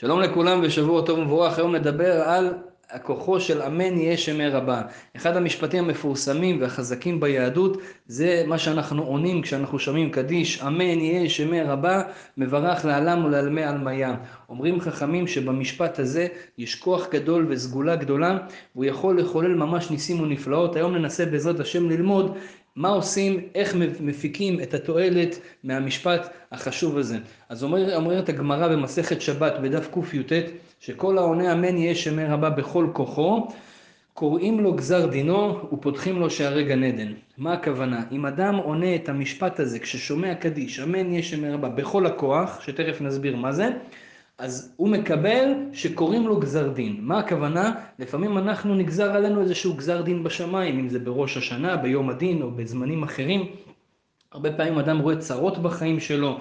שלום לכולם ושבוע טוב ומבורך, היום נדבר על הכוחו של אמן יהיה שמי רבה. אחד המשפטים המפורסמים והחזקים ביהדות זה מה שאנחנו עונים כשאנחנו שומעים קדיש, אמן יהיה שמי רבה, מברך לעלם ולעלמי עלמיה. אומרים חכמים שבמשפט הזה יש כוח גדול וסגולה גדולה והוא יכול לחולל ממש ניסים ונפלאות. היום ננסה בעזרת השם ללמוד מה עושים, איך מפיקים את התועלת מהמשפט החשוב הזה. אז אומר, אומרת הגמרא במסכת שבת בדף קי"ט, שכל העונה אמן יהיה שמי רבה בכל כוחו, קוראים לו גזר דינו ופותחים לו שערי גן עדן. מה הכוונה? אם אדם עונה את המשפט הזה כששומע קדיש, אמן יהיה שמי רבה בכל הכוח, שתכף נסביר מה זה, אז הוא מקבל שקוראים לו גזר דין. מה הכוונה? לפעמים אנחנו נגזר עלינו איזשהו גזר דין בשמיים, אם זה בראש השנה, ביום הדין או בזמנים אחרים. הרבה פעמים אדם רואה צרות בחיים שלו,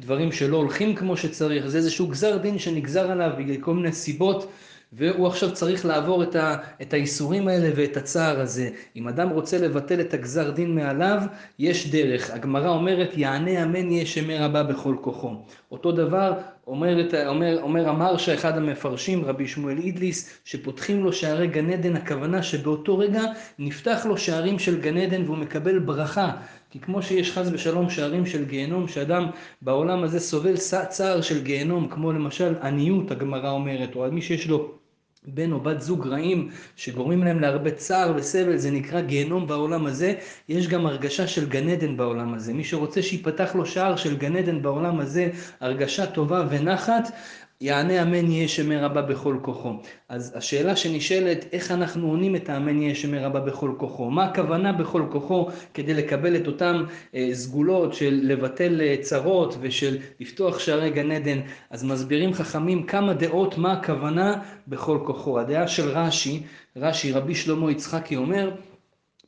דברים שלא הולכים כמו שצריך, זה איזשהו גזר דין שנגזר עליו בגלל כל מיני סיבות. והוא עכשיו צריך לעבור את, ה, את האיסורים האלה ואת הצער הזה. אם אדם רוצה לבטל את הגזר דין מעליו, יש דרך. הגמרא אומרת, יענה אמן יהיה שמי רבה בכל כוחו. אותו דבר אומר, אומר, אומר המרשה, אחד המפרשים, רבי שמואל אידליס, שפותחים לו שערי גן עדן, הכוונה שבאותו רגע נפתח לו שערים של גן עדן והוא מקבל ברכה. כי כמו שיש חס ושלום שערים של גיהנום, שאדם בעולם הזה סובל צער של גיהנום, כמו למשל עניות, הגמרא אומרת, או מי שיש לו בן או בת זוג רעים שגורמים להם להרבה צער וסבל, זה נקרא גיהנום בעולם הזה, יש גם הרגשה של גן עדן בעולם הזה. מי שרוצה שיפתח לו שער של גן עדן בעולם הזה, הרגשה טובה ונחת, יענה אמן יהיה שמי רבה בכל כוחו. אז השאלה שנשאלת, איך אנחנו עונים את האמן יהיה שמי רבה בכל כוחו? מה הכוונה בכל כוחו כדי לקבל את אותן אה, סגולות של לבטל אה, צרות ושל לפתוח שערי גן עדן? אז מסבירים חכמים כמה דעות מה הכוונה בכל כוחו. הדעה של רש"י, רש"י רבי שלמה יצחקי אומר,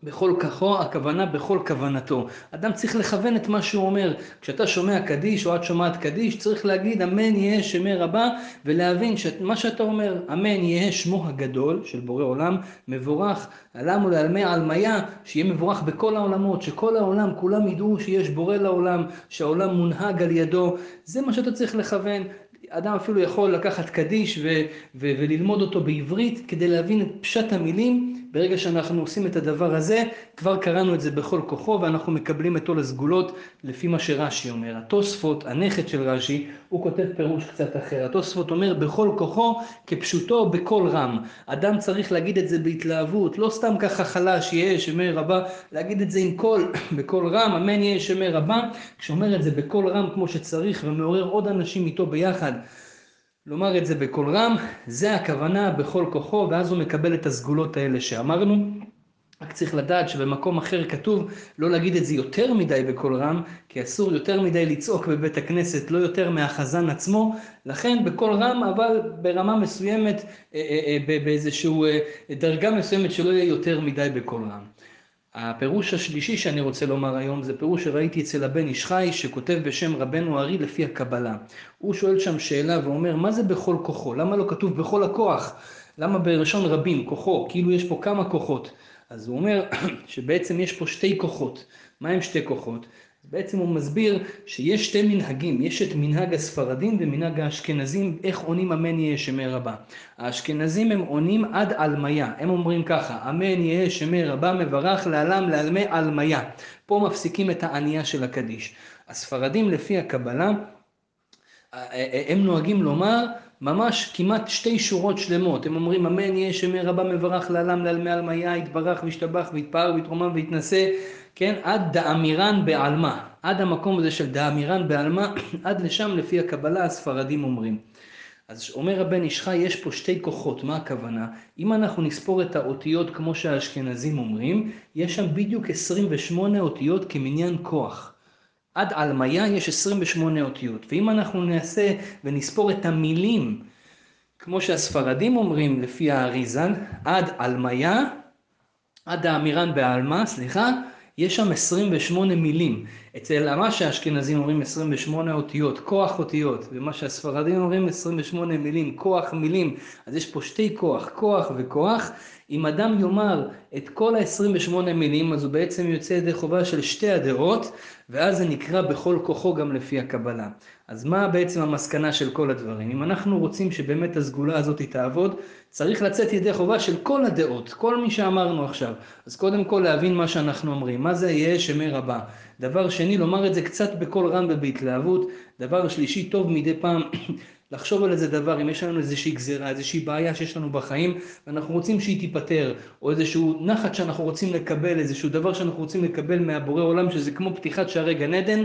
בכל כחו, הכוונה בכל כוונתו. אדם צריך לכוון את מה שהוא אומר. כשאתה שומע קדיש או את שומעת קדיש, צריך להגיד אמן יהיה שמי רבה, ולהבין שמה שאתה אומר, אמן יהיה שמו הגדול של בורא עולם, מבורך, עלם ולעלמי עלמיה, שיהיה מבורך בכל העולמות, שכל העולם, כולם ידעו שיש בורא לעולם, שהעולם מונהג על ידו. זה מה שאתה צריך לכוון. אדם אפילו יכול לקחת קדיש ו- ו- וללמוד אותו בעברית כדי להבין את פשט המילים. ברגע שאנחנו עושים את הדבר הזה, כבר קראנו את זה בכל כוחו ואנחנו מקבלים את עול הסגולות לפי מה שרש"י אומר. התוספות, הנכד של רש"י, הוא כותב פירוש קצת אחר. התוספות אומר בכל כוחו כפשוטו בקול רם. אדם צריך להגיד את זה בהתלהבות, לא סתם ככה חלש, יהא שמיה רבא, להגיד את זה עם קול, בקול רם, אמן יהא שמיה רבא. כשאומר את זה בקול רם כמו שצריך ומעורר עוד אנשים איתו ביחד. לומר את זה בקול רם, זה הכוונה בכל כוחו, ואז הוא מקבל את הסגולות האלה שאמרנו. רק צריך לדעת שבמקום אחר כתוב לא להגיד את זה יותר מדי בקול רם, כי אסור יותר מדי לצעוק בבית הכנסת, לא יותר מהחזן עצמו, לכן בקול רם, אבל ברמה מסוימת, אה, אה, אה, באיזושהי דרגה מסוימת שלא יהיה יותר מדי בקול רם. הפירוש השלישי שאני רוצה לומר היום זה פירוש שראיתי אצל הבן איש חי שכותב בשם רבנו ארי לפי הקבלה. הוא שואל שם שאלה ואומר מה זה בכל כוחו? למה לא כתוב בכל הכוח? למה בלשון רבים כוחו? כאילו יש פה כמה כוחות. אז הוא אומר שבעצם יש פה שתי כוחות. מה הם שתי כוחות? בעצם הוא מסביר שיש שתי מנהגים, יש את מנהג הספרדים ומנהג האשכנזים, איך עונים אמן יהיה שמי רבה. האשכנזים הם עונים עד עלמיה, הם אומרים ככה, אמן יהיה שמי רבה מברך לעלם לעלמי עלמיה. פה מפסיקים את הענייה של הקדיש. הספרדים לפי הקבלה, הם נוהגים לומר ממש כמעט שתי שורות שלמות, הם אומרים אמן יהיה שמי רבה מברך לעלם לעלמי עלמיה, יתברך וישתבח ויתפאר ויתרומם ויתנשא כן, עד דאמירן בעלמא, עד המקום הזה של דאמירן בעלמא, עד לשם לפי הקבלה הספרדים אומרים. אז אומר הבן איש חי, יש פה שתי כוחות, מה הכוונה? אם אנחנו נספור את האותיות כמו שהאשכנזים אומרים, יש שם בדיוק 28 אותיות כמניין כוח. עד עלמיה יש 28 אותיות, ואם אנחנו נעשה ונספור את המילים, כמו שהספרדים אומרים לפי האריזן, עד עלמיה, עד האמירן בעלמא, סליחה, יש שם 28 מילים. אצל מה שהאשכנזים אומרים 28 אותיות, כוח אותיות, ומה שהספרדים אומרים 28 מילים, כוח מילים. אז יש פה שתי כוח, כוח וכוח. אם אדם יאמר את כל ה-28 מילים, אז הוא בעצם יוצא ידי חובה של שתי הדעות, ואז זה נקרא בכל כוחו גם לפי הקבלה. אז מה בעצם המסקנה של כל הדברים? אם אנחנו רוצים שבאמת הסגולה הזאת תעבוד, צריך לצאת ידי חובה של כל הדעות, כל מי שאמרנו עכשיו. אז קודם כל להבין מה שאנחנו אומרים, מה זה יהיה שמי רבה. דבר שני, לומר את זה קצת בקול רם ובהתלהבות. דבר שלישי, טוב מדי פעם לחשוב על איזה דבר, אם יש לנו איזושהי גזירה, איזושהי בעיה שיש לנו בחיים, ואנחנו רוצים שהיא תיפתר, או איזשהו נחת שאנחנו רוצים לקבל, איזשהו דבר שאנחנו רוצים לקבל מהבורא עולם, שזה כמו פתיחת שערי גן עדן,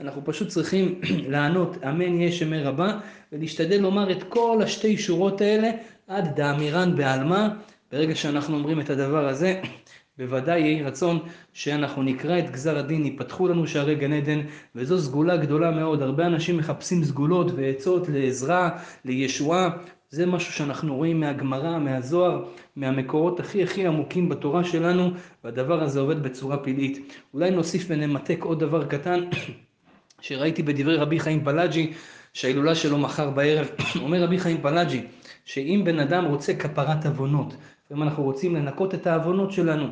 אנחנו פשוט צריכים לענות, אמן יהיה שמי רבה, ולהשתדל לומר את כל השתי שורות האלה עד דאמירן בעלמא. ברגע שאנחנו אומרים את הדבר הזה, בוודאי יהי רצון שאנחנו נקרא את גזר הדין, ייפתחו לנו שערי גן עדן, וזו סגולה גדולה מאוד. הרבה אנשים מחפשים סגולות ועצות לעזרה, לישועה. זה משהו שאנחנו רואים מהגמרא, מהזוהר, מהמקורות הכי הכי עמוקים בתורה שלנו, והדבר הזה עובד בצורה פלאית. אולי נוסיף ונמתק עוד דבר קטן, שראיתי בדברי רבי חיים פלאג'י, שההילולה שלו מחר בערב. אומר רבי חיים פלאג'י, שאם בן אדם רוצה כפרת עוונות, אם אנחנו רוצים לנקות את העוונות שלנו.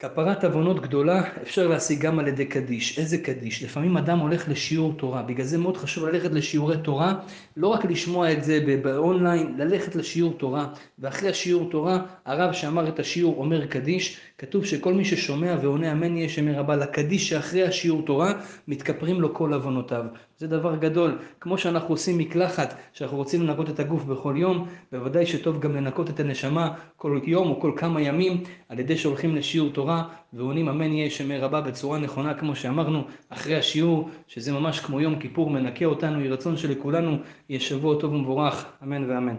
כפרת עוונות גדולה אפשר להשיג גם על ידי קדיש. איזה קדיש? לפעמים אדם הולך לשיעור תורה, בגלל זה מאוד חשוב ללכת לשיעורי תורה, לא רק לשמוע את זה באונליין, ללכת לשיעור תורה, ואחרי השיעור תורה, הרב שאמר את השיעור אומר קדיש, כתוב שכל מי ששומע ועונה אמן יהא שמיה רבא לקדיש שאחרי השיעור תורה, מתכפרים לו כל עוונותיו. זה דבר גדול. כמו שאנחנו עושים מקלחת, שאנחנו רוצים לנקות את הגוף בכל יום, בוודאי שטוב גם לנקות את הנשמה כל יום או כל כמה ימים, על ידי שהולכים לשיעור תורה ועונים אמן יהיה שמי רבה בצורה נכונה, כמו שאמרנו, אחרי השיעור, שזה ממש כמו יום כיפור מנקה אותנו, יהי רצון שלכולנו יהיה שבוע טוב ומבורך, אמן ואמן.